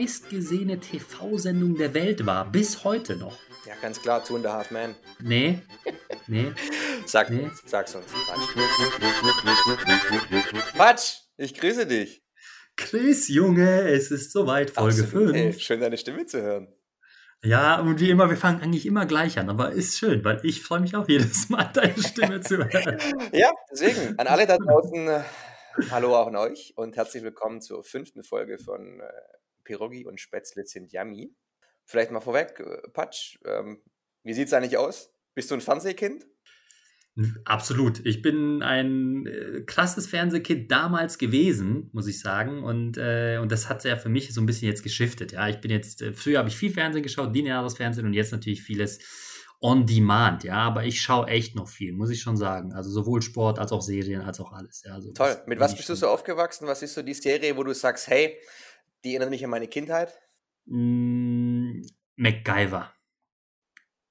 meistgesehene TV-Sendung der Welt war, bis heute noch. Ja, ganz klar, Two and a Half Man. Nee, nee. Sag, Nee. Sag's uns. Patsch, ich grüße dich. Chris, Junge, es ist soweit, Folge Absolut, ey, 5. Schön, deine Stimme zu hören. Ja, und wie immer, wir fangen eigentlich immer gleich an, aber ist schön, weil ich freue mich auch jedes Mal, deine Stimme zu hören. Ja, deswegen, an alle da draußen, äh, hallo auch an euch und herzlich willkommen zur fünften Folge von Pirogi und Spätzle sind yummy. Vielleicht mal vorweg, äh, Patsch, ähm, wie sieht's eigentlich aus? Bist du ein Fernsehkind? Absolut. Ich bin ein äh, krasses Fernsehkind damals gewesen, muss ich sagen. Und, äh, und das hat ja für mich so ein bisschen jetzt geschiftet. Ja, ich bin jetzt, äh, früher habe ich viel Fernsehen geschaut, lineares Fernsehen und jetzt natürlich vieles on demand. Ja, aber ich schaue echt noch viel, muss ich schon sagen. Also sowohl Sport als auch Serien als auch alles. Ja, also Toll. Mit was bist du so aufgewachsen? Was ist so die Serie, wo du sagst, hey, die erinnert mich an meine Kindheit? Mm, MacGyver.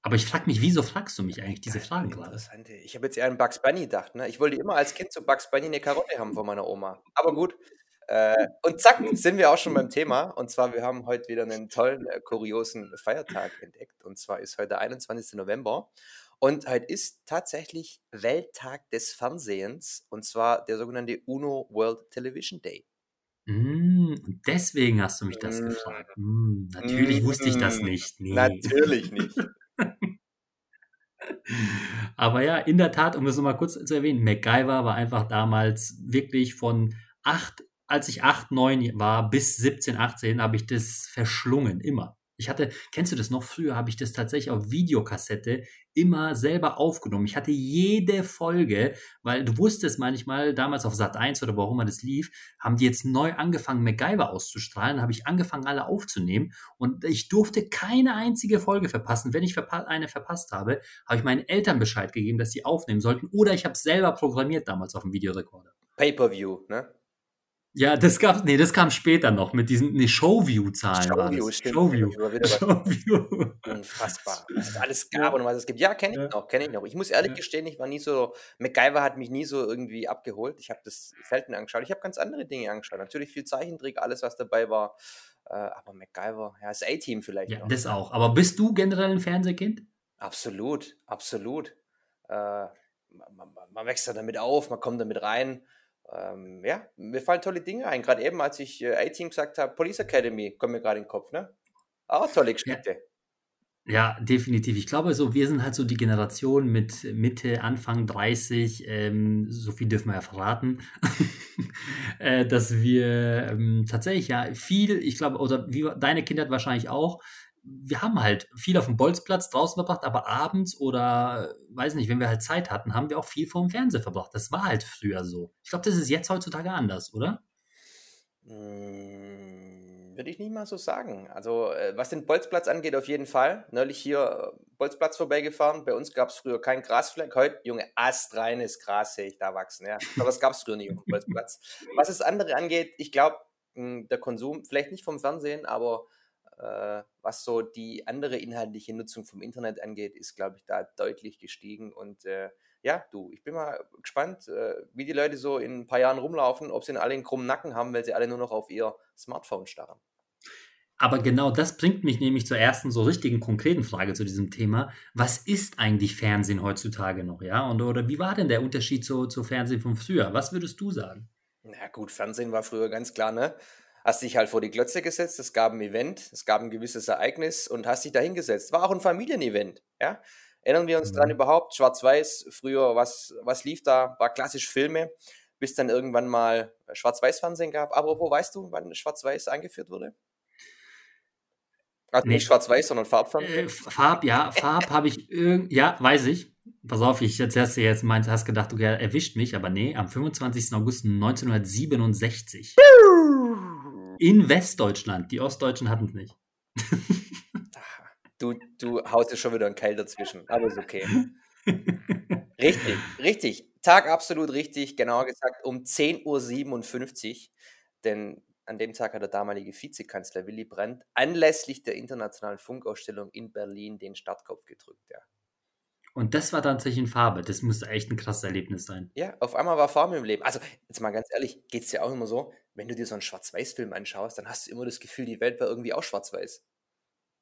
Aber ich frage mich, wieso fragst du mich eigentlich diese Fragen gerade? Interessant. ey. Ich habe jetzt eher an Bugs Bunny gedacht. Ne? Ich wollte immer als Kind zu Bugs Bunny eine Karotte haben von meiner Oma. Aber gut. Äh, und zack, sind wir auch schon beim Thema. Und zwar, wir haben heute wieder einen tollen, äh, kuriosen Feiertag entdeckt. Und zwar ist heute der 21. November. Und heute ist tatsächlich Welttag des Fernsehens. Und zwar der sogenannte UNO World Television Day. Mm, und deswegen hast du mich das Mm. gefragt. Mm, natürlich wusste ich das Mm, nicht. Nee. Natürlich nicht. Aber ja, in der Tat, um das nochmal kurz zu erwähnen, MacGyver war einfach damals wirklich von acht, als ich acht, neun war, bis 17, 18, habe ich das verschlungen, immer. Ich hatte, kennst du das noch? Früher habe ich das tatsächlich auf Videokassette immer selber aufgenommen. Ich hatte jede Folge, weil du wusstest manchmal, damals auf Sat 1 oder wo auch das lief, haben die jetzt neu angefangen, MacGyver auszustrahlen, habe ich angefangen, alle aufzunehmen und ich durfte keine einzige Folge verpassen. Wenn ich verpa eine verpasst habe, habe ich meinen Eltern Bescheid gegeben, dass sie aufnehmen sollten oder ich habe es selber programmiert damals auf dem Videorekorder. Pay-per-view, ne? Ja, das gab, nee, das kam später noch mit diesen nee, Showview-Zahlen. Showview, stimmt. Showview. Unfassbar. Was es alles gab und was es gibt. Ja, kenne ich Ja. noch, kenne ich noch. Ich muss ehrlich Ja. gestehen, ich war nie so, MacGyver hat mich nie so irgendwie abgeholt. Ich habe das selten angeschaut. Ich habe ganz andere Dinge angeschaut. Natürlich viel Zeichentrick, alles, was dabei war. Äh, aber MacGyver, ja, das A-Team vielleicht Ja, noch. das auch. Aber bist du generell ein Fernsehkind? Absolut, absolut. Äh, man, man, man wächst da damit auf, man kommt damit rein. Ähm, ja, mir fallen tolle Dinge ein. Gerade eben, als ich äh, A-Team gesagt habe, Police Academy, kommt mir gerade in den Kopf, ne? Auch tolle Geschichte. Ja, definitiv. Ich glaube, so, wir sind halt so die Generation mit Mitte, Anfang 30, ähm, so viel dürfen wir ja verraten, äh, dass wir ähm, tatsächlich ja viel, ich glaube, oder wie deine Kindheit wahrscheinlich auch, wir haben halt viel auf dem Bolzplatz draußen verbracht, aber abends oder, weiß nicht, wenn wir halt Zeit hatten, haben wir auch viel vor dem Fernseher verbracht. Das war halt früher so. Ich glaube, das ist jetzt heutzutage anders, oder? Mm, Würde ich nicht mal so sagen. Also, äh, was den Bolzplatz angeht, auf jeden Fall. Neulich hier äh, Bolzplatz vorbeigefahren. Bei uns gab es früher keinen Grasfleck. Heute, Junge, astreines Gras sehe ich da wachsen. Ja. Aber das gab es früher nicht auf dem Bolzplatz. Was das andere angeht, ich glaube, der Konsum, vielleicht nicht vom Fernsehen, aber was so die andere inhaltliche Nutzung vom Internet angeht, ist, glaube ich, da deutlich gestiegen. Und äh, ja, du, ich bin mal gespannt, äh, wie die Leute so in ein paar Jahren rumlaufen, ob sie alle einen krummen Nacken haben, weil sie alle nur noch auf ihr Smartphone starren. Aber genau das bringt mich nämlich zur ersten so richtigen konkreten Frage zu diesem Thema. Was ist eigentlich Fernsehen heutzutage noch, ja? Und oder wie war denn der Unterschied zu, zu Fernsehen von früher? Was würdest du sagen? Na gut, Fernsehen war früher ganz klar, ne? Hast dich halt vor die Glotze gesetzt, es gab ein Event, es gab ein gewisses Ereignis und hast dich da hingesetzt. War auch ein Familienevent, ja? Erinnern wir uns Mhm. dran überhaupt? Schwarz-Weiß, früher, was, was lief da? War klassisch Filme, bis dann irgendwann mal Schwarz-Weiß-Fernsehen gab. Apropos, weißt du, wann Schwarz-Weiß eingeführt wurde? Also Nee. nicht Schwarz-Weiß, sondern Farbfernsehen. Äh, Farb, ja, Farb habe ich irgend, ja, weiß ich. Pass auf, ich jetzt hast du jetzt meint, hast gedacht, du erwischt mich, aber nee, am 25. August 1967. In Westdeutschland. Die Ostdeutschen hatten es nicht. Du, du haust dir schon wieder einen Keil dazwischen, aber ist okay. Richtig, richtig. Tag absolut richtig, genauer gesagt um 10.57 Uhr. Denn an dem Tag hat der damalige Vizekanzler Willy Brandt anlässlich der internationalen Funkausstellung in Berlin den Startkopf gedrückt. Ja. Und das war tatsächlich in Farbe. Das musste echt ein krasses Erlebnis sein. Ja, auf einmal war Farbe im Leben. Also, jetzt mal ganz ehrlich, geht es dir auch immer so, wenn du dir so einen Schwarz-Weiß-Film anschaust, dann hast du immer das Gefühl, die Welt war irgendwie auch schwarz-weiß.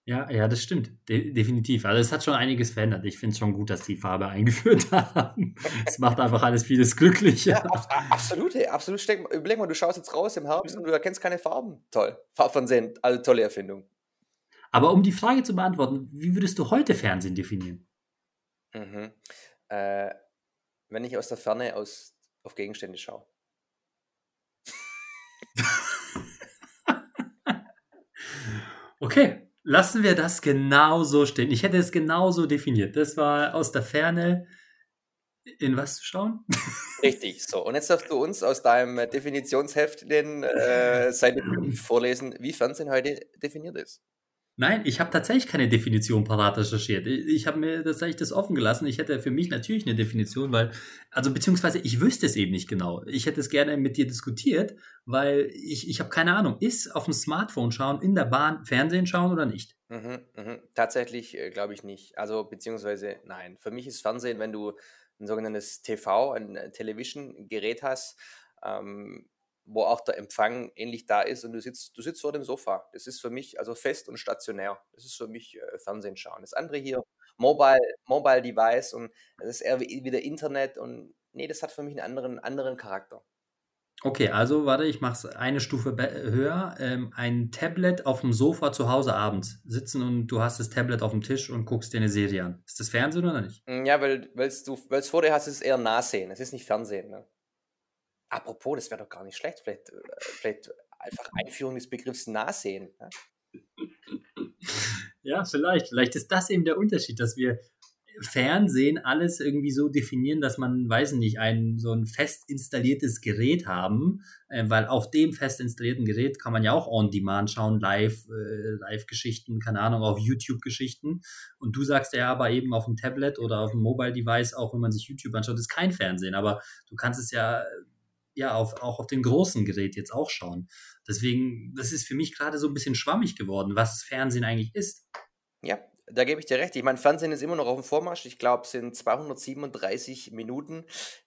Ja, ja, das stimmt. De definitiv. Also es hat schon einiges verändert. Ich finde es schon gut, dass die Farbe eingeführt haben. Es macht einfach alles vieles glücklicher. Ja, ab, absolut, hey, absolut. Steck, überleg mal, du schaust jetzt raus im Herbst und du erkennst keine Farben. Toll. Farbfernsehen, also tolle Erfindung. Aber um die Frage zu beantworten, wie würdest du heute Fernsehen definieren? Mhm. Äh, wenn ich aus der Ferne aus, auf Gegenstände schaue. okay, lassen wir das genau so stehen. Ich hätte es genauso definiert. Das war aus der Ferne in was zu schauen? Richtig, so. Und jetzt darfst du uns aus deinem Definitionsheft den äh, Seite vorlesen, wie Fernsehen heute definiert ist. Nein, ich habe tatsächlich keine Definition parat recherchiert. Ich habe mir tatsächlich das offen gelassen. Ich hätte für mich natürlich eine Definition, weil, also beziehungsweise ich wüsste es eben nicht genau. Ich hätte es gerne mit dir diskutiert, weil ich, ich habe keine Ahnung, ist auf dem Smartphone schauen, in der Bahn Fernsehen schauen oder nicht? Mhm, mh. Tatsächlich äh, glaube ich nicht. Also beziehungsweise nein. Für mich ist Fernsehen, wenn du ein sogenanntes TV, ein Television-Gerät hast, ähm, wo auch der Empfang ähnlich da ist und du sitzt, du sitzt vor dem Sofa. Das ist für mich also fest und stationär. Das ist für mich äh, Fernsehen schauen. Das andere hier, Mobile, Mobile Device und das ist eher wie, wieder Internet und nee, das hat für mich einen anderen, anderen Charakter. Okay, also warte, ich mache es eine Stufe höher. Ähm, ein Tablet auf dem Sofa zu Hause abends sitzen und du hast das Tablet auf dem Tisch und guckst dir eine Serie an. Ist das Fernsehen oder nicht? Hm, ja, weil du es vor dir hast, ist es eher Nahsehen. Es ist nicht Fernsehen. Ne? Apropos, das wäre doch gar nicht schlecht. Vielleicht, äh, vielleicht einfach Einführung des Begriffs Nahsehen. Ja? ja, vielleicht. Vielleicht ist das eben der Unterschied, dass wir Fernsehen alles irgendwie so definieren, dass man, weiß nicht, ein so ein fest installiertes Gerät haben, äh, weil auf dem fest installierten Gerät kann man ja auch on demand schauen, live, äh, Live-Geschichten, keine Ahnung, auf YouTube-Geschichten. Und du sagst ja aber eben auf dem Tablet oder auf dem Mobile-Device, auch wenn man sich YouTube anschaut, ist kein Fernsehen, aber du kannst es ja ja auf, auch auf dem großen Gerät jetzt auch schauen. Deswegen, das ist für mich gerade so ein bisschen schwammig geworden, was Fernsehen eigentlich ist. Ja, da gebe ich dir recht. Ich meine, Fernsehen ist immer noch auf dem Vormarsch. Ich glaube, es sind 237 Minuten,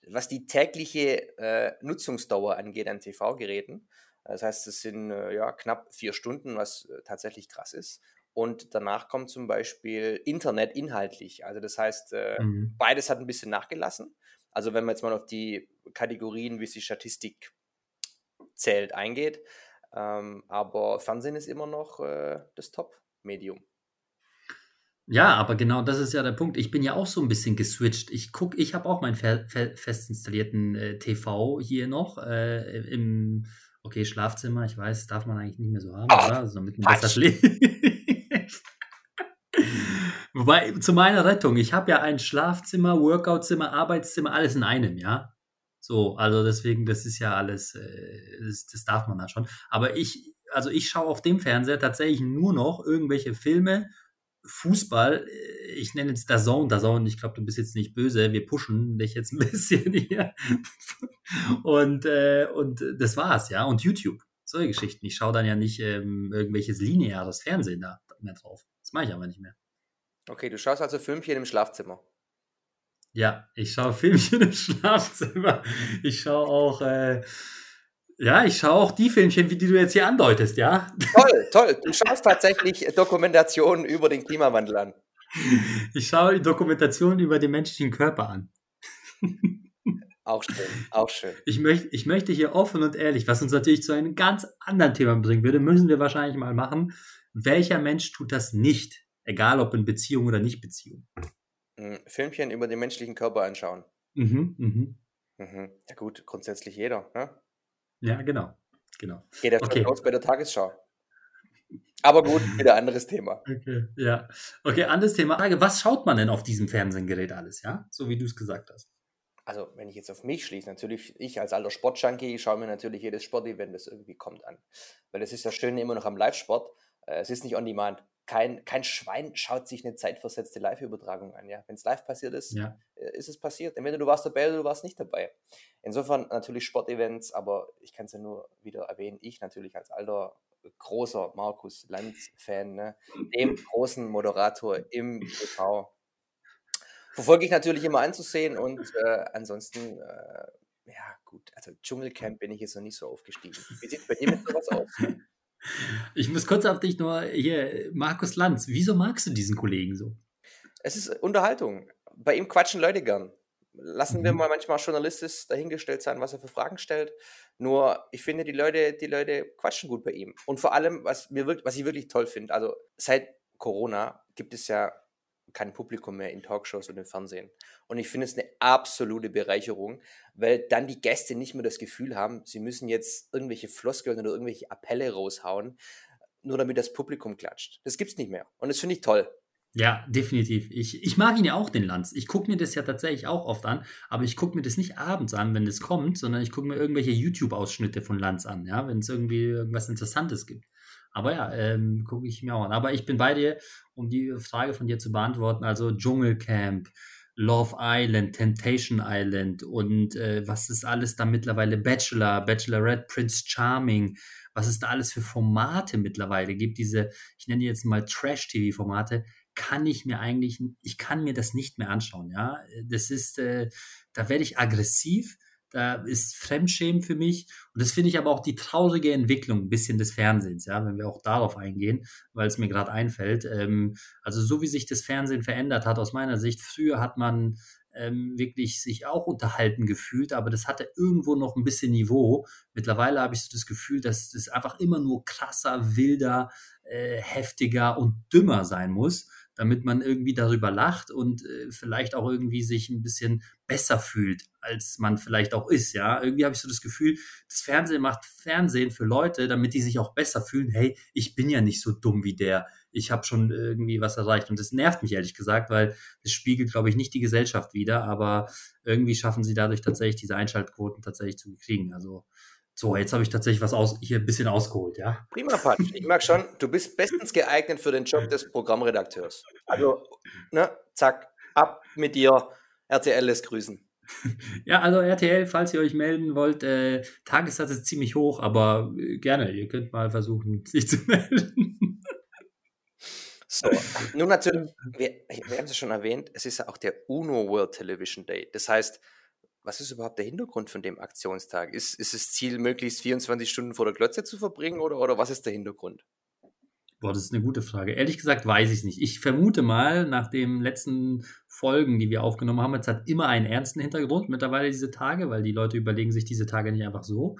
was die tägliche äh, Nutzungsdauer angeht an TV-Geräten. Das heißt, es sind äh, ja knapp vier Stunden, was äh, tatsächlich krass ist. Und danach kommt zum Beispiel Internet inhaltlich. Also das heißt, äh, mhm. beides hat ein bisschen nachgelassen. Also wenn man jetzt mal auf die Kategorien, wie sie Statistik zählt, eingeht. Ähm, aber Fernsehen ist immer noch äh, das Top-Medium. Ja, aber genau das ist ja der Punkt. Ich bin ja auch so ein bisschen geswitcht. Ich gucke, ich habe auch meinen fe fest installierten äh, TV hier noch äh, im, okay, Schlafzimmer. Ich weiß, darf man eigentlich nicht mehr so haben, oh, oder? Also, damit man besser schläft. Wobei, zu meiner Rettung, ich habe ja ein Schlafzimmer, Workoutzimmer, Arbeitszimmer, alles in einem, ja. So, also deswegen, das ist ja alles, äh, das, das darf man da schon. Aber ich, also ich schaue auf dem Fernseher tatsächlich nur noch irgendwelche Filme, Fußball, äh, ich nenne jetzt Dazone, Dazone, ich glaube, du bist jetzt nicht böse, wir pushen dich jetzt ein bisschen hier. Und, äh, und das war's, ja. Und YouTube, solche Geschichten. Ich schaue dann ja nicht ähm, irgendwelches lineares Fernsehen da mehr drauf. Das mache ich aber nicht mehr. Okay, du schaust also Filmchen im Schlafzimmer. Ja, ich schaue Filmchen im Schlafzimmer. Ich schaue auch, äh, ja, ich schaue auch die Filmchen, wie die du jetzt hier andeutest, ja. Toll, toll. Du schaust tatsächlich Dokumentationen über den Klimawandel an. Ich schaue Dokumentationen über den menschlichen Körper an. Auch schön, auch schön. Ich, möcht, ich möchte hier offen und ehrlich, was uns natürlich zu einem ganz anderen Thema bringen würde, müssen wir wahrscheinlich mal machen. Welcher Mensch tut das nicht? Egal ob in Beziehung oder nicht Beziehung. Hm, Filmchen über den menschlichen Körper anschauen. Mhm, mhm. Mhm. Ja gut, grundsätzlich jeder. Ne? Ja, genau. genau. Geht ja schon okay. los bei der Tagesschau. Aber gut, wieder anderes Thema. Okay, ja. Okay, anderes Thema. Was schaut man denn auf diesem Fernsehgerät alles, ja? So wie du es gesagt hast. Also, wenn ich jetzt auf mich schließe, natürlich, ich als alter Sportjunkie schaue mir natürlich jedes Sportevent, das irgendwie kommt, an. Weil das ist das Schöne immer noch am Live-Sport. Äh, es ist nicht on demand kein, kein Schwein schaut sich eine zeitversetzte Live-Übertragung an. Ja? Wenn es live passiert ist, ja. Äh, ist es passiert. Entweder du warst dabei oder du warst nicht dabei. Insofern natürlich Sportevents, aber ich kann es ja nur wieder erwähnen, ich natürlich als alter großer Markus Lanz-Fan, ne? dem großen Moderator im TV. verfolge ich natürlich immer anzusehen und äh, ansonsten, äh, ja gut, also Dschungelcamp bin ich jetzt noch nicht so aufgestiegen. Wie sieht es bei dir mit sowas aus? Ich muss kurz auf dich nur hier, Markus Lanz, wieso magst du diesen Kollegen so? Es ist Unterhaltung. Bei ihm quatschen Leute gern. Lassen mhm. wir mal manchmal journalistisch dahingestellt sein, was er für Fragen stellt. Nur, ich finde, die Leute, die Leute quatschen gut bei ihm. Und vor allem, was, mir wirklich, was ich wirklich toll finde, also seit Corona gibt es ja kein Publikum mehr in Talkshows und im Fernsehen. Und ich finde es eine absolute Bereicherung, weil dann die Gäste nicht mehr das Gefühl haben, sie müssen jetzt irgendwelche Floskeln oder irgendwelche Appelle raushauen, nur damit das Publikum klatscht. Das gibt es nicht mehr. Und das finde ich toll. Ja, definitiv. Ich, ich mag ihn ja auch, den Lanz. Ich gucke mir das ja tatsächlich auch oft an, aber ich gucke mir das nicht abends an, wenn das kommt, sondern ich gucke mir irgendwelche YouTube-Ausschnitte von Lanz an, ja, wenn es irgendwie irgendwas Interessantes gibt. Aber ja, ähm, gucke ich mir auch an. Aber ich bin bei dir, um die Frage von dir zu beantworten. Also Dschungelcamp, Love Island, Temptation Island und äh, was ist alles da mittlerweile? Bachelor, Bachelorette, Prince Charming, was es da alles für Formate mittlerweile gibt. Diese, ich nenne die jetzt mal Trash-TV-Formate, kann ich mir eigentlich, ich kann mir das nicht mehr anschauen. Ja, das ist, äh, da werde ich aggressiv da ist Fremdschämen für mich. Und das finde ich aber auch die traurige Entwicklung ein bisschen des Fernsehens, ja, wenn wir auch darauf eingehen, weil es mir gerade einfällt. Ähm, also so wie sich das Fernsehen verändert hat, aus meiner Sicht, früher hat man ähm, wirklich sich auch unterhalten gefühlt, aber das hatte irgendwo noch ein bisschen Niveau. Mittlerweile habe ich so das Gefühl, dass das einfach immer nur krasser, wilder, äh, heftiger und dümmer sein muss damit man irgendwie darüber lacht und äh, vielleicht auch irgendwie sich ein bisschen besser fühlt, als man vielleicht auch ist, ja. Irgendwie habe ich so das Gefühl, das Fernsehen macht Fernsehen für Leute, damit die sich auch besser fühlen. Hey, ich bin ja nicht so dumm wie der. Ich habe schon irgendwie was erreicht. Und das nervt mich ehrlich gesagt, weil es spiegelt, glaube ich, nicht die Gesellschaft wieder, aber irgendwie schaffen sie dadurch tatsächlich diese Einschaltquoten tatsächlich zu kriegen. Also so, jetzt habe ich tatsächlich was aus, hier ein bisschen ausgeholt, ja. Prima, Patsch. Ich mag schon, du bist bestens geeignet für den Job des Programmredakteurs. Also, ne, zack, ab mit dir. RTL lässt grüßen. Ja, also RTL, falls ihr euch melden wollt, äh, Tagessatz ist ziemlich hoch, aber äh, gerne, ihr könnt mal versuchen, sich zu melden. So, nun natürlich, wir, wir haben es ja schon erwähnt, es ist ja auch der UNO World Television Day. Das heißt, was ist überhaupt der Hintergrund von dem Aktionstag? Ist, ist das Ziel, möglichst 24 Stunden vor der Glotze zu verbringen oder, oder was ist der Hintergrund? Boah, das ist eine gute Frage. Ehrlich gesagt weiß ich es nicht. Ich vermute mal, nach den letzten Folgen, die wir aufgenommen haben, es hat immer einen ernsten Hintergrund mittlerweile diese Tage, weil die Leute überlegen sich diese Tage nicht einfach so.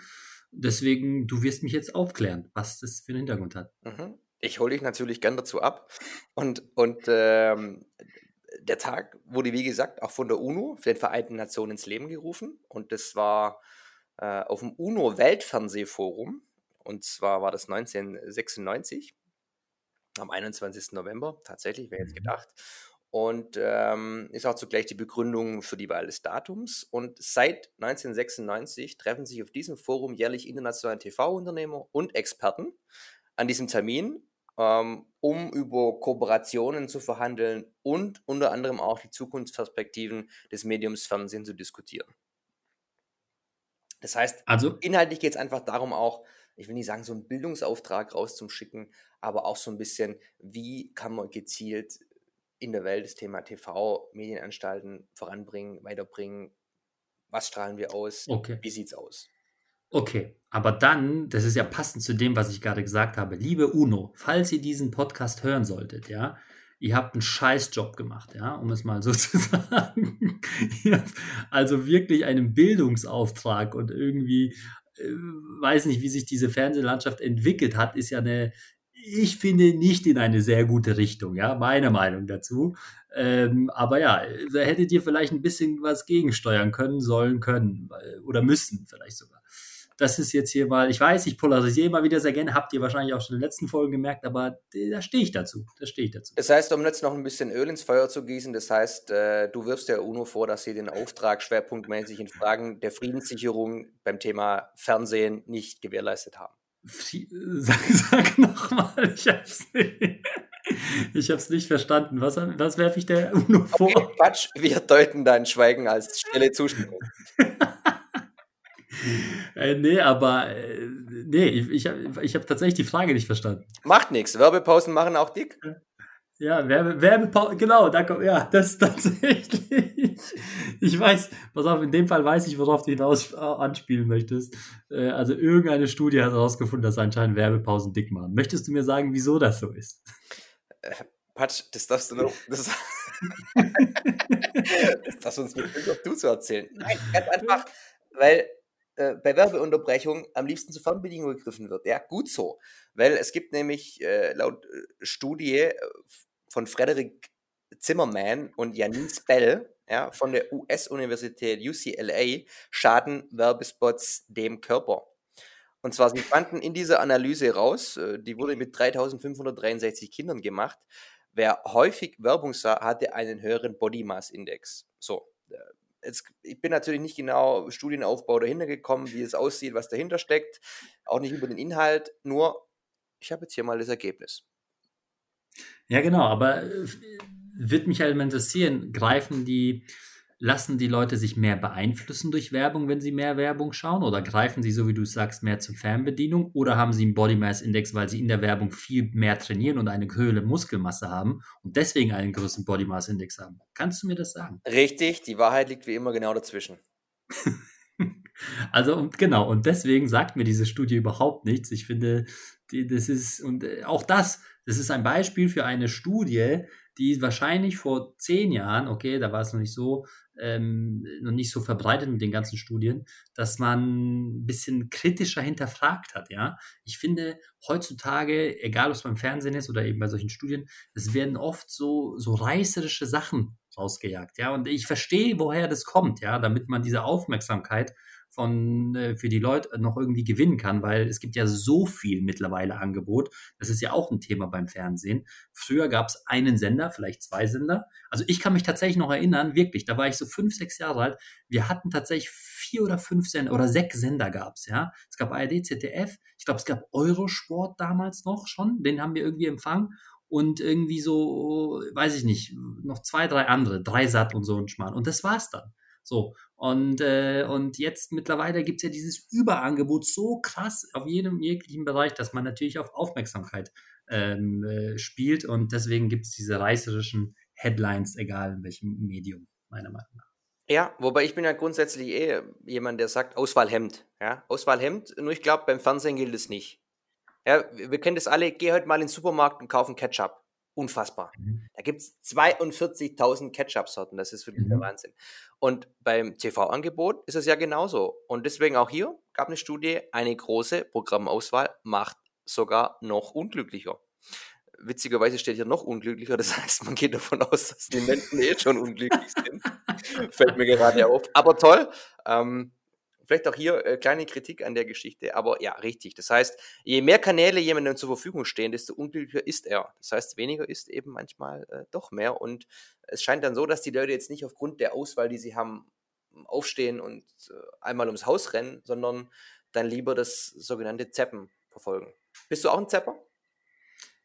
Deswegen, du wirst mich jetzt aufklären, was das für einen Hintergrund hat. Mhm. Ich hole dich natürlich gern dazu ab. Und, und ähm, der Tag wurde, wie gesagt, auch von der UNO, für den Vereinten Nationen, ins Leben gerufen. Und das war äh, auf dem UNO-Weltfernsehforum. Und zwar war das 1996, am 21. November, tatsächlich, wer jetzt mhm. gedacht. Und ähm, ist auch zugleich die Begründung für die Wahl des Datums. Und seit 1996 treffen sich auf diesem Forum jährlich internationale TV-Unternehmer und Experten an diesem Termin um über Kooperationen zu verhandeln und unter anderem auch die Zukunftsperspektiven des Mediums Fernsehen zu diskutieren. Das heißt, also, inhaltlich geht es einfach darum auch, ich will nicht sagen, so einen Bildungsauftrag rauszuschicken, aber auch so ein bisschen, wie kann man gezielt in der Welt das Thema TV, Medienanstalten voranbringen, weiterbringen, was strahlen wir aus, okay. wie sieht es aus? Okay, aber dann, das ist ja passend zu dem, was ich gerade gesagt habe. Liebe Uno, falls ihr diesen Podcast hören solltet, ja, ihr habt einen Scheißjob gemacht, ja, um es mal so zu sagen. also wirklich einen Bildungsauftrag und irgendwie, äh, weiß nicht, wie sich diese Fernsehlandschaft entwickelt hat, ist ja eine, ich finde, nicht in eine sehr gute Richtung, ja, meine Meinung dazu. Ähm, aber ja, da hättet ihr vielleicht ein bisschen was gegensteuern können, sollen, können oder müssen vielleicht sogar das ist jetzt hier mal, ich weiß, ich polarisiere immer wieder sehr gerne, habt ihr wahrscheinlich auch schon in den letzten Folgen gemerkt, aber da stehe ich dazu. Da stehe ich dazu. Das heißt, um jetzt noch ein bisschen Öl ins Feuer zu gießen, das heißt, äh, du wirfst der UNO vor, dass sie den Auftrag schwerpunktmäßig in Fragen der Friedenssicherung beim Thema Fernsehen nicht gewährleistet haben. Sag, sag nochmal, ich hab's nicht. Ich habe es nicht verstanden. Was, was werfe ich der UNO vor? Okay, Quatsch, wir deuten dein Schweigen als stille Zustimmung. äh, nee, aber äh, nee, ich, ich habe ich hab tatsächlich die Frage nicht verstanden. Macht nichts. Werbepausen machen auch dick. Ja, Werbe, Werbepause, genau, da kommt, ja, das tatsächlich. Ich weiß, pass auf, in dem Fall weiß ich, worauf du hinaus äh, anspielen möchtest. Äh, also irgendeine Studie hat herausgefunden, dass anscheinend Werbepausen dick machen. Möchtest du mir sagen, wieso das so ist? Äh, Patsch, das darfst du noch, das, das darfst du uns bestimmt auch du zu erzählen. Nein, ganz einfach, weil äh, bei Werbeunterbrechung am liebsten zur Fernbedienung gegriffen wird. Ja, gut so. Weil es gibt nämlich äh, laut äh, Studie äh, von Frederick Zimmerman und Janice Bell ja, von der US-Universität UCLA schaden Werbespots dem Körper. Und zwar, sie fanden in dieser Analyse raus, äh, die wurde mit 3563 Kindern gemacht, wer häufig Werbung sah, hatte einen höheren Body Mass Index. So, jetzt, ich bin natürlich nicht genau Studienaufbau dahinter gekommen, wie es aussieht, was dahinter steckt, auch nicht über den Inhalt, nur ich habe jetzt hier mal das Ergebnis. Ja, genau, aber äh, wird mich halt interessieren, greifen die, lassen die Leute sich mehr beeinflussen durch Werbung, wenn sie mehr Werbung schauen? Oder greifen sie, so wie du sagst, mehr zur Fernbedienung? Oder haben sie einen Body Mass Index, weil sie in der Werbung viel mehr trainieren und eine höhere Muskelmasse haben und deswegen einen größeren Body Mass Index haben? Kannst du mir das sagen? Richtig, die Wahrheit liegt wie immer genau dazwischen. also und genau, und deswegen sagt mir diese Studie überhaupt nichts. Ich finde, die, das ist, und äh, auch das, das ist ein Beispiel für eine Studie, die wahrscheinlich vor zehn Jahren, okay, da war es noch nicht so, ähm, noch nicht so verbreitet mit den ganzen Studien, dass man ein bisschen kritischer hinterfragt hat, ja. Ich finde heutzutage, egal ob es beim Fernsehen ist oder eben bei solchen Studien, es werden oft so, so reißerische Sachen rausgejagt, ja. Und ich verstehe, woher das kommt, ja, damit man diese Aufmerksamkeit von, äh, für die Leute noch irgendwie gewinnen kann, weil es gibt ja so viel mittlerweile Angebot. Das ist ja auch ein Thema beim Fernsehen. Früher gab es einen Sender, vielleicht zwei Sender. Also ich kann mich tatsächlich noch erinnern, wirklich, da war ich so fünf, sechs Jahre alt. Wir hatten tatsächlich vier oder fünf Sender oder sechs Sender gab's ja. Es gab ARD, ZDF, ich glaube, es gab Eurosport damals noch schon, den haben wir irgendwie empfangen und irgendwie so, weiß ich nicht, noch zwei, drei andere, drei Sat und so ein Schmarrn. Und das war's dann. So. Und, äh, und jetzt mittlerweile gibt es ja dieses Überangebot so krass auf jedem jeglichen Bereich, dass man natürlich auf Aufmerksamkeit ähm, äh, spielt. Und deswegen gibt es diese reißerischen Headlines, egal in welchem Medium, meiner Meinung nach. Ja, wobei ich bin ja grundsätzlich eh jemand, der sagt, Auswahl hemmt. Ja, Auswahl hemmt, nur ich glaube, beim Fernsehen gilt es nicht. Ja, wir kennen das alle, geh heute mal in den Supermarkt und kaufen Ketchup. Unfassbar. Mhm. Da gibt es 42.000 Ketchup-Sorten. Das ist wirklich mhm. der Wahnsinn. Und beim TV-Angebot ist es ja genauso. Und deswegen auch hier gab eine Studie, eine große Programmauswahl macht sogar noch unglücklicher. Witzigerweise steht hier noch unglücklicher. Das heißt, man geht davon aus, dass die Menschen eh schon unglücklich sind. Fällt mir gerade auf. Aber toll. Ähm, Vielleicht auch hier äh, kleine Kritik an der Geschichte, aber ja, richtig. Das heißt, je mehr Kanäle jemandem zur Verfügung stehen, desto unglücklicher ist er. Das heißt, weniger ist eben manchmal äh, doch mehr. Und es scheint dann so, dass die Leute jetzt nicht aufgrund der Auswahl, die sie haben, aufstehen und äh, einmal ums Haus rennen, sondern dann lieber das sogenannte Zeppen verfolgen. Bist du auch ein Zepper?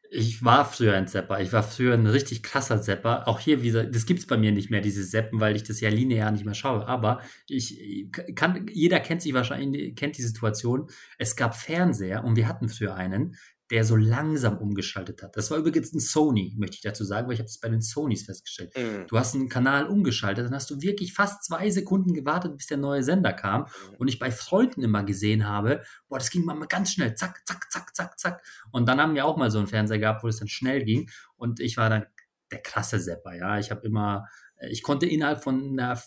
Ich war früher ein Zapper. Ich war früher ein richtig krasser Zapper. Auch hier, wie das gibt es bei mir nicht mehr, diese Zappen, weil ich das ja linear nicht mehr schaue. Aber ich kann, jeder kennt sich wahrscheinlich, kennt die Situation. Es gab Fernseher und wir hatten früher einen, der so langsam umgeschaltet hat. Das war übrigens ein Sony, möchte ich dazu sagen, weil ich habe es bei den Sonys festgestellt. Mhm. Du hast einen Kanal umgeschaltet, dann hast du wirklich fast zwei Sekunden gewartet, bis der neue Sender kam. Mhm. Und ich bei Freunden immer gesehen habe, boah, das ging mal ganz schnell, zack, zack, zack, zack, zack. Und dann haben wir auch mal so einen Fernseher gehabt, wo es dann schnell ging. Und ich war dann der krasse Sepper, ja. Ich habe immer, ich konnte innerhalb von einer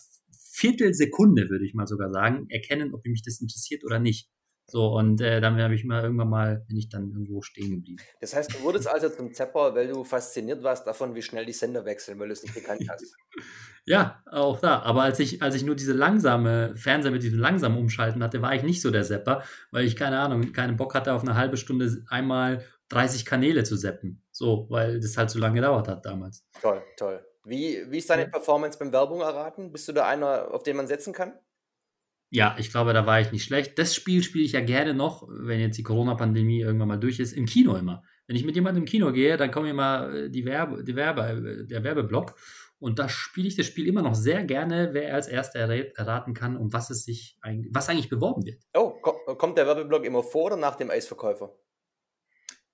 Viertelsekunde, würde ich mal sogar sagen, erkennen, ob mich das interessiert oder nicht. So, und äh, damit habe ich mal irgendwann mal, bin ich dann irgendwo stehen geblieben. Das heißt, du wurdest also zum Zepper, weil du fasziniert warst davon, wie schnell die Sender wechseln, weil du es nicht gekannt hast. ja, auch da. Aber als ich, als ich nur diese langsame Fernseher mit diesem langsamen Umschalten hatte, war ich nicht so der Sepper, weil ich keine Ahnung, keinen Bock hatte, auf eine halbe Stunde einmal 30 Kanäle zu seppen. So, weil das halt so lange gedauert hat damals. Toll, toll. Wie, wie ist deine Performance beim Werbung erraten? Bist du da einer, auf den man setzen kann? Ja, ich glaube, da war ich nicht schlecht. Das Spiel spiele ich ja gerne noch, wenn jetzt die Corona-Pandemie irgendwann mal durch ist, im Kino immer. Wenn ich mit jemandem im Kino gehe, dann kommt immer äh, die Werbe, die Werbe, äh, der Werbeblock und da spiele ich das Spiel immer noch sehr gerne, wer als erster erraten kann, um was es sich eigentlich, was eigentlich beworben wird. Oh, kommt der Werbeblock immer vor oder nach dem Eisverkäufer?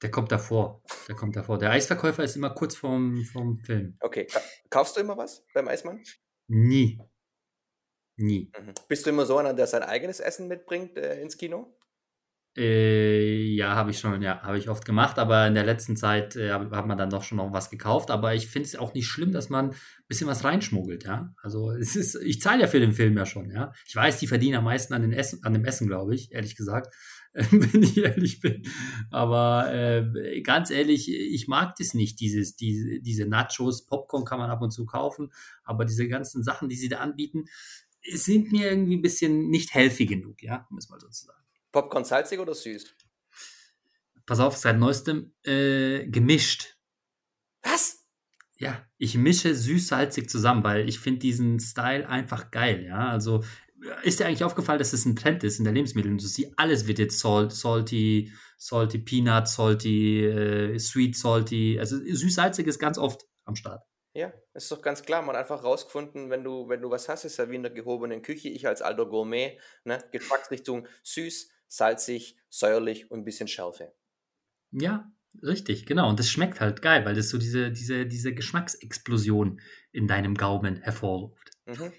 Der kommt davor. Der kommt davor. Der Eisverkäufer ist immer kurz vorm, vorm Film. Okay. Kaufst du immer was beim Eismann? Nie. Nie. Mhm. Bist du immer so einer, der sein eigenes Essen mitbringt äh, ins Kino? Äh, ja, habe ich schon, ja, habe ich oft gemacht, aber in der letzten Zeit äh, hat man dann doch schon noch was gekauft. Aber ich finde es auch nicht schlimm, dass man ein bisschen was reinschmuggelt, ja. Also es ist, ich zahle ja für den Film ja schon, ja. Ich weiß, die verdienen am meisten an, den Essen, an dem Essen, glaube ich, ehrlich gesagt, wenn ich ehrlich bin. Aber äh, ganz ehrlich, ich mag das nicht, dieses, diese, diese Nachos, Popcorn kann man ab und zu kaufen, aber diese ganzen Sachen, die sie da anbieten, sind mir irgendwie ein bisschen nicht healthy genug, ja, um es mal so zu sagen. Popcorn salzig oder süß? Pass auf, seit neuestem äh, gemischt. Was? Ja, ich mische süß-salzig zusammen, weil ich finde diesen Style einfach geil, ja. Also ist dir eigentlich aufgefallen, dass es ein Trend ist in der Lebensmittelindustrie? Alles wird jetzt salt, salty, salty Peanut, salty, äh, sweet, salty. Also süß-salzig ist ganz oft am Start. Ja, ist doch ganz klar. Man hat einfach rausgefunden, wenn du, wenn du was hast, ist ja wie in der gehobenen Küche. Ich als alter Gourmet, ne, Geschmacksrichtung süß, salzig, säuerlich und ein bisschen Schärfe. Ja, richtig, genau. Und das schmeckt halt geil, weil das so diese, diese, diese Geschmacksexplosion in deinem Gaumen hervorruft. Mhm.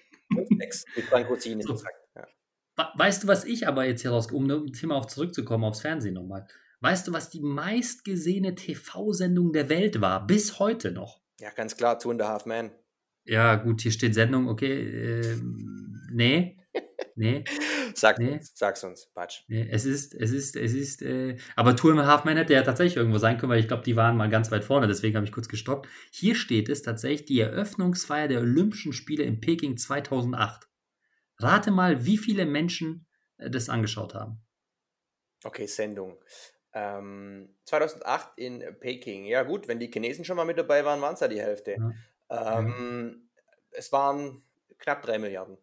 Ex, wie Frank Rossini so. gesagt. Ja. Weißt du, was ich aber jetzt hier raus, um das Thema auch zurückzukommen, aufs Fernsehen nochmal. Weißt du, was die meistgesehene TV-Sendung der Welt war, bis heute noch? Ja, ganz klar, Two and a Half Man. Ja, gut, hier steht Sendung, okay. Äh, nee, Nee. Sag, nee. Sag's uns, Patsch. Nee, es ist, es ist, es ist, äh, aber Tour im Half Man hätte ja tatsächlich irgendwo sein können, weil ich glaube, die waren mal ganz weit vorne, deswegen habe ich kurz gestoppt. Hier steht es tatsächlich die Eröffnungsfeier der Olympischen Spiele in Peking 2008. Rate mal, wie viele Menschen äh, das angeschaut haben. Okay, Sendung. Ähm, 2008 in Peking. Ja, gut, wenn die Chinesen schon mal mit dabei waren, waren es ja die Hälfte. Ja. Ähm. Es waren knapp drei Milliarden.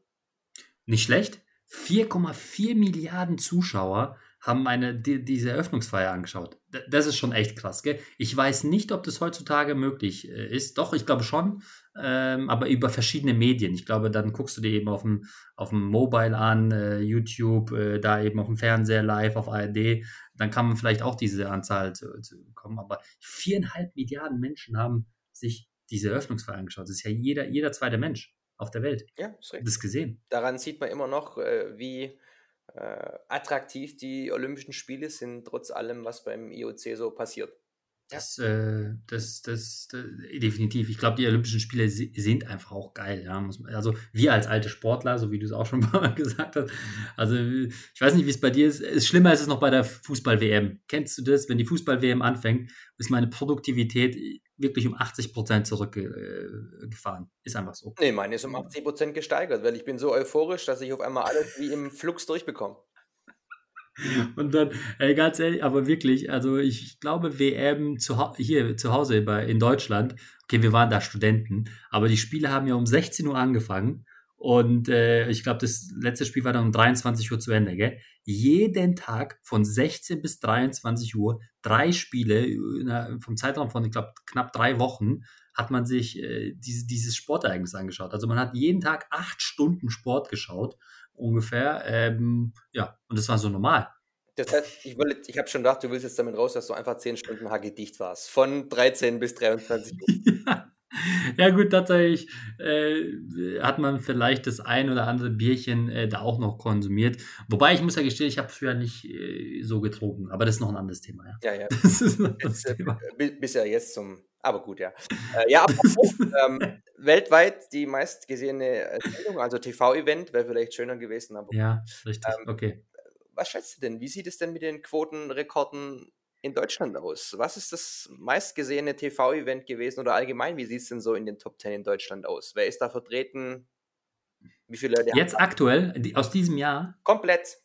Nicht schlecht. 4,4 Milliarden Zuschauer haben eine, die, diese Eröffnungsfeier angeschaut. Das ist schon echt krass, gell? Ich weiß nicht, ob das heutzutage möglich äh, ist. Doch, ich glaube schon, ähm, aber über verschiedene Medien. Ich glaube, dann guckst du dir eben auf dem, auf dem Mobile an, äh, YouTube, äh, da eben auf dem Fernseher live, auf ARD. Dann kann man vielleicht auch diese Anzahl zu, zu bekommen. Aber viereinhalb Milliarden Menschen haben sich diese Eröffnungsfeier angeschaut. Das ist ja jeder, jeder zweite Mensch auf der Welt. Ja, ist richtig. Das gesehen. Daran sieht man immer noch, äh, wie äh, attraktiv die Olympischen Spiele sind, trotz allem, was beim IOC so passiert. Das, äh, das, das, das, definitiv. Ich glaube, die Olympischen Spiele sind einfach auch geil. Ja? Also wir als alte Sportler, so wie du es auch schon mal gesagt hast. Also ich weiß nicht, wie es bei dir ist. ist schlimmer ist es noch bei der Fußball-WM. Kennst du das? Wenn die Fußball-WM anfängt, ist meine Produktivität wirklich um 80 Prozent zurückgefahren. Äh, ist einfach so. Nee, meine ist um 80 Prozent gesteigert, weil ich bin so euphorisch, dass ich auf einmal alles wie im Flux durchbekomme. Und dann, ey, ganz ehrlich, aber wirklich, also ich glaube, WM zu, hier zu Hause bei, in Deutschland, okay, wir waren da Studenten, aber die Spiele haben ja um 16 Uhr angefangen und äh, ich glaube, das letzte Spiel war dann um 23 Uhr zu Ende, gell? Jeden Tag von 16 bis 23 Uhr, drei Spiele, der, vom Zeitraum von, ich glaube, knapp drei Wochen, hat man sich äh, diese, dieses Sportereignis angeschaut. Also man hat jeden Tag acht Stunden Sport geschaut ungefähr. Ähm, ja, und das war so normal. Das heißt, ich, ich habe schon gedacht, du willst jetzt damit raus, dass du einfach 10 Stunden dicht warst. Von 13 bis 23 Uhr. ja. ja, gut, tatsächlich äh, hat man vielleicht das ein oder andere Bierchen äh, da auch noch konsumiert. Wobei ich muss ja gestehen, ich habe früher nicht äh, so getrunken, aber das ist noch ein anderes Thema. Ja, ja. ja. Das ist noch jetzt, äh, Thema. Bis ja jetzt zum aber gut, ja. Äh, ja, aber auch, ähm, weltweit die meistgesehene äh, Sendung, also TV-Event, wäre vielleicht schöner gewesen. Aber, ja, richtig, ähm, okay. Was schätzt du denn? Wie sieht es denn mit den Quotenrekorden in Deutschland aus? Was ist das meistgesehene TV-Event gewesen oder allgemein, wie sieht es denn so in den Top 10 in Deutschland aus? Wer ist da vertreten? Wie viele Leute Jetzt aktuell, die, aus diesem Jahr? Komplett.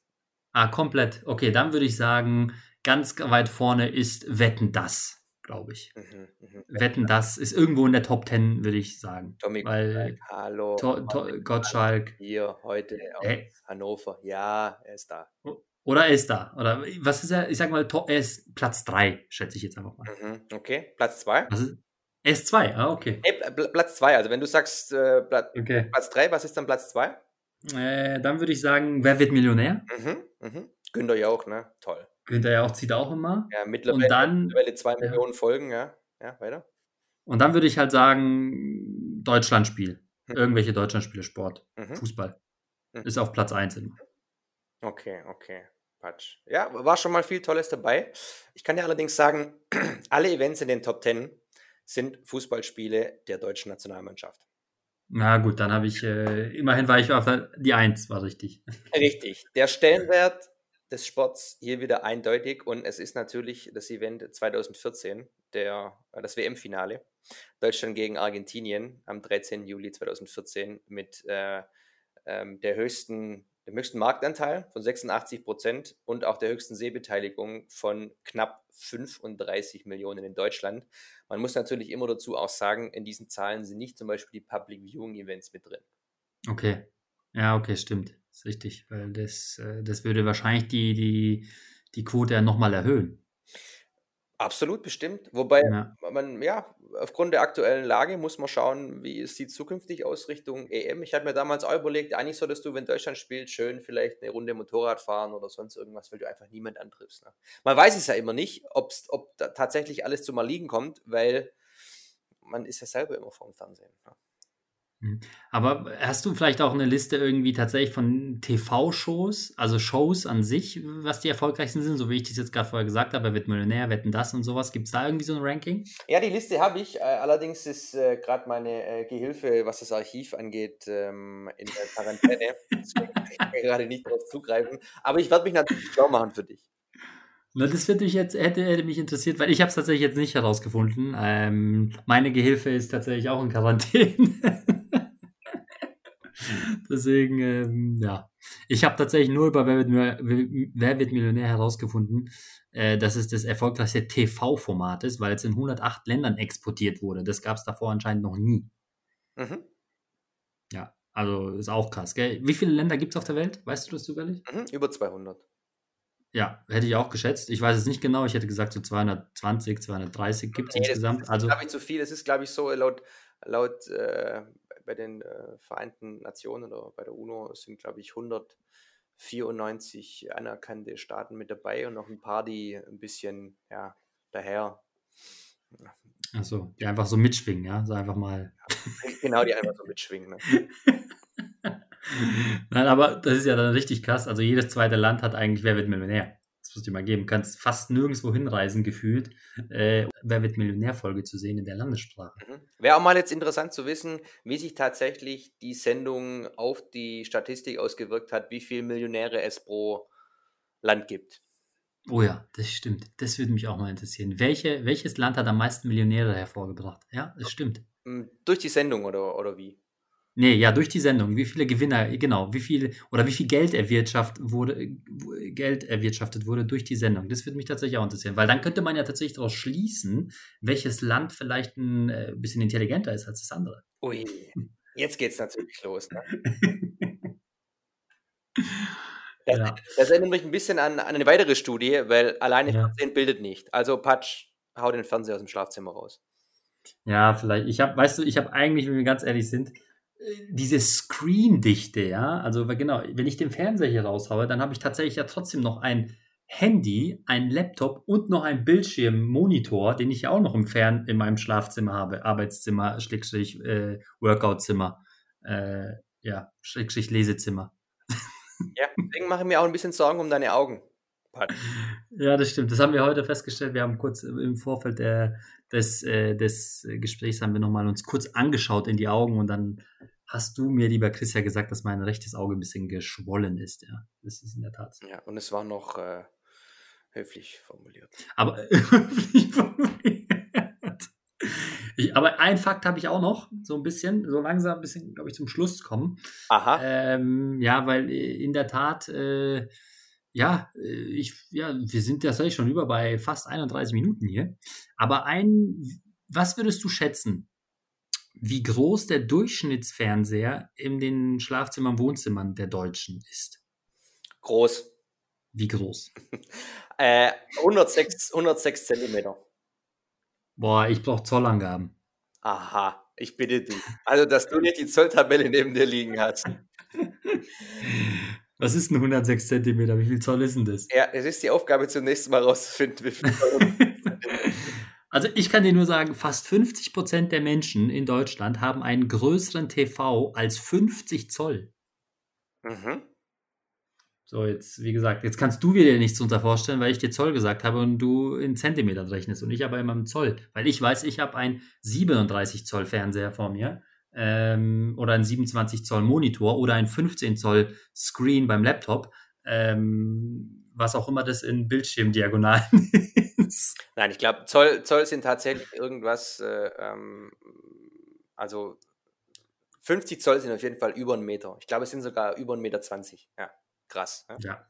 Ah, komplett. Okay, dann würde ich sagen, ganz weit vorne ist Wetten das glaube ich. Mhm, mh. Wetten, das ist irgendwo in der Top 10, würde ich sagen. Tommy Weil, hallo. To, to, Gottschalk. Hier, heute aus hey. Hannover. Ja, er ist da. Oder er ist da. Oder was ist er? Ich sag mal, er ist Platz 3, schätze ich jetzt einfach mal. Mhm, okay, Platz 2? Er ist 2, ah, okay. Nee, Platz 2, also wenn du sagst äh, Platz, okay. Platz 3, was ist dann Platz 2? Äh, dann würde ich sagen, wer wird Millionär? Mhm, mhm. Günther Jauch, ne? Toll. Günther ja auch zieht auch immer. Ja, mittlerweile, Und dann- mittlerweile zwei ja. Millionen Folgen, ja. Ja, weiter. Und dann würde ich halt sagen, Deutschlandspiel. Hm. Irgendwelche Deutschlandspiele, Sport, Mhm. Fußball. Mhm. Ist auf Platz 1 immer. Okay, okay. Patsch. Ja, war schon mal viel Tolles dabei. Ich kann dir allerdings sagen, alle Events in den Top 10 sind Fußballspiele der deutschen Nationalmannschaft. Na gut, dann habe ich, äh, immerhin war ich auf die 1, war richtig. Richtig. Der Stellenwert des Sports hier wieder eindeutig und es ist natürlich das Event 2014, der, äh, das WM-Finale. Deutschland gegen Argentinien am 13. Juli 2014 mit äh, ähm, der höchsten, dem höchsten Marktanteil von 86 Prozent und auch der höchsten Sehbeteiligung von knapp 35 Millionen in Deutschland. Man muss natürlich immer dazu auch sagen, in diesen Zahlen sind nicht zum Beispiel die Public Viewing Events mit drin. Okay. Ja, okay, stimmt. Ist richtig, weil das, äh, das würde wahrscheinlich die, die, die Quote ja nochmal erhöhen. Absolut bestimmt. Wobei Ja. man, ja, aufgrund der aktuellen Lage muss man schauen, wie es sieht zukünftig aus Richtung EM. Ich habe mir damals auch überlegt, eigentlich solltest du, wenn Deutschland spielt, schön vielleicht eine Runde Motorrad fahren oder sonst irgendwas, weil du einfach niemand antriffst. Ne? Man weiß es ja immer nicht, ob's, ob da tatsächlich alles zum Erliegen kommt, weil man ist ja selber immer vorm Fernsehen. Ne? Aber hast du vielleicht auch eine Liste irgendwie tatsächlich von TV-Shows, also Shows an sich, was die erfolgreichsten sind, so wie ich das jetzt gerade vorher gesagt habe, wer wird Millionär, wetten das und sowas. Gibt es da irgendwie so ein Ranking? Ja, die Liste habe ich. Äh, allerdings ist äh, gerade meine äh, Gehilfe, was das Archiv angeht, ähm, in der Quarantäne. Deswegen kann ich gerade nicht darauf zugreifen. Aber ich werde mich natürlich schlau machen für dich. Na, das würde mich jetzt, hätte, hätte mich interessiert, weil ich habe es tatsächlich jetzt nicht herausgefunden. Ähm, meine Gehilfe ist tatsächlich auch in Quarantäne. Deswegen, ähm, ja. Ich habe tatsächlich nur über Wer wird, Millionär- Wer wird Millionär herausgefunden, äh, dass es das erfolgreichste TV-Format ist, weil es in 108 Ländern exportiert wurde. Das gab es davor anscheinend noch nie. Mhm. Ja, also ist auch krass, gell? Wie viele Länder gibt es auf der Welt? Weißt du das zufällig? Mhm. Über 200. Ja, hätte ich auch geschätzt. Ich weiß es nicht genau. Ich hätte gesagt, so 220, 230 gibt es Nee, das insgesamt. ist, Also, glaube ich, zu viel. Es ist, glaube ich, so laut, laut äh, bei den äh, Vereinten Nationen oder bei der UNO sind, glaube ich, 194 anerkannte Staaten mit dabei und noch ein paar, die ein bisschen, ja, daher, also, die einfach so mitschwingen, ja. So einfach mal. genau, die einfach so mitschwingen. Ne? Nein, aber das ist ja dann richtig krass. Also, jedes zweite Land hat eigentlich Wer wird Millionär? Das muss ich mal geben. Kannst fast nirgendwo hinreisen, gefühlt, äh, Wer wird Millionär-Folge zu sehen in der Landessprache. Mhm. Wäre auch mal jetzt interessant zu wissen, wie sich tatsächlich die Sendung auf die Statistik ausgewirkt hat, wie viele Millionäre es pro Land gibt. Oh ja, das stimmt. Das würde mich auch mal interessieren. Welche, welches Land hat am meisten Millionäre hervorgebracht? Ja, das stimmt. Hm, Durch die Sendung oder, oder wie? Nee, ja, durch die Sendung. Wie viele Gewinner, genau, wie viel oder wie viel Geld erwirtschaftet wurde, äh, Geld erwirtschaftet wurde durch die Sendung. Das würde mich tatsächlich auch interessieren, weil dann könnte man ja tatsächlich daraus schließen, welches Land vielleicht ein äh, bisschen intelligenter ist als das andere. Ui, jetzt geht's natürlich los. Ne? Das, Ja. das erinnert mich ein bisschen an, an eine weitere Studie, weil alleine Ja. Fernsehen bildet nicht. Also Patsch, hau den Fernseher aus dem Schlafzimmer raus. Ja, vielleicht. Ich habe, weißt du, ich habe eigentlich, wenn wir ganz ehrlich sind, äh, diese Screen-Dichte, ja. Also genau, wenn ich den Fernseher hier raushaue, dann habe ich tatsächlich ja trotzdem noch ein Handy, ein Laptop und noch ein Bildschirmmonitor, den ich ja auch noch im Fern in meinem Schlafzimmer habe, Arbeitszimmer, Schrägstrich, äh, Workoutzimmer, äh, ja, Schrägstrich Lesezimmer. Ja, deswegen mache ich mir auch ein bisschen Sorgen um deine Augen. Ja, das stimmt. Das haben wir heute festgestellt. Wir haben kurz im Vorfeld der, des, äh, des Gesprächs haben wir nochmal uns kurz angeschaut in die Augen und dann hast du mir, lieber Chris, ja gesagt, dass mein rechtes Auge ein bisschen geschwollen ist. Ja, das ist in der Tat so. Ja, und es war noch äh, höflich formuliert. Aber, ich, aber ein Fakt habe ich auch noch, so ein bisschen, so langsam ein bisschen, glaube ich, zum Schluss kommen. Aha. Ähm, ja, weil äh, in der Tat, äh, ja, äh, ich, ja, wir sind tatsächlich schon über bei fast 31 Minuten hier. Aber ein, was würdest du schätzen, wie groß der Durchschnittsfernseher in den Schlafzimmern, Wohnzimmern der Deutschen ist? Groß. Wie groß? Äh, 106, 106 Zentimeter. Boah, ich brauche Zollangaben. Aha, ich bitte dich. Also, dass du nicht die Zolltabelle neben dir liegen hast. Was ist ein 106 Zentimeter? Wie viel Zoll ist denn das? Ja, es ist die Aufgabe, zunächst mal rauszufinden, wie viel Zoll. Also ich kann dir nur sagen, fast 50 Prozent der Menschen in Deutschland haben einen größeren TV als 50 Zoll. mhm. So, jetzt, wie gesagt, jetzt kannst du dir nichts drunter vorstellen, weil ich dir Zoll gesagt habe und du in Zentimeter rechnest und ich aber immer im Zoll. Weil ich weiß, ich habe einen 37 Zoll Fernseher vor mir ähm, oder einen 27 Zoll Monitor oder einen 15 Zoll Screen beim Laptop, ähm, was auch immer das in Bildschirmdiagonalen ist. Nein, ich glaube, Zoll, Zoll sind tatsächlich irgendwas, äh, ähm, also 50 Zoll sind auf jeden Fall über einen Meter. Ich glaube, es sind sogar über einen Meter 20. Ja, krass. Ja. Ja.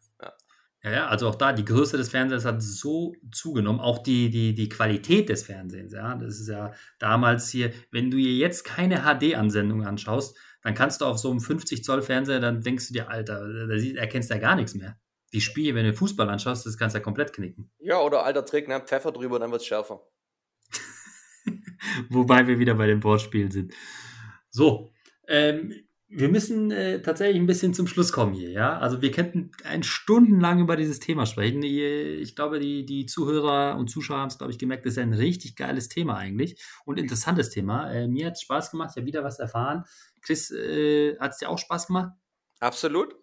Ja. Ja, also auch da, die Größe des Fernsehers hat so zugenommen, auch die, die, die Qualität des Fernsehens, ja. Das ist ja damals hier, wenn du dir jetzt keine HD-Ansendung anschaust, dann kannst du auf so einem 50 Zoll Fernseher, dann denkst du dir, Alter, da erkennst du ja gar nichts mehr. Die Spiele, wenn du Fußball anschaust, das kannst du ja komplett knicken. ja, oder alter Trick, ne? Pfeffer drüber, dann wird es schärfer. Wobei wir wieder bei dem Wortspiel sind. So, ähm, wir müssen äh, tatsächlich ein bisschen zum Schluss kommen hier, ja. Also wir könnten ein stundenlang über dieses Thema sprechen. Ich glaube, die, die Zuhörer und Zuschauer haben es, glaube ich, gemerkt, das ist ein richtig geiles Thema eigentlich und interessantes Thema. Äh, mir hat es Spaß gemacht, ich habe wieder was erfahren. Chris, äh, hat es dir auch Spaß gemacht? Absolut.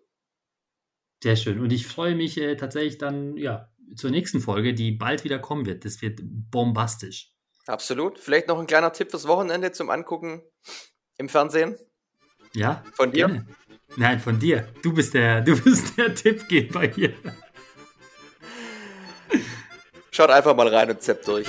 Sehr schön. Und ich freue mich äh, tatsächlich dann, ja, zur nächsten Folge, die bald wieder kommen wird. Das wird bombastisch. Absolut. Vielleicht noch ein kleiner Tipp fürs Wochenende zum Angucken im Fernsehen. Ja? Von dir? Gerne. Nein, von dir. Du bist der, du bist der Tippgeber hier. Schaut einfach mal rein und zappt durch.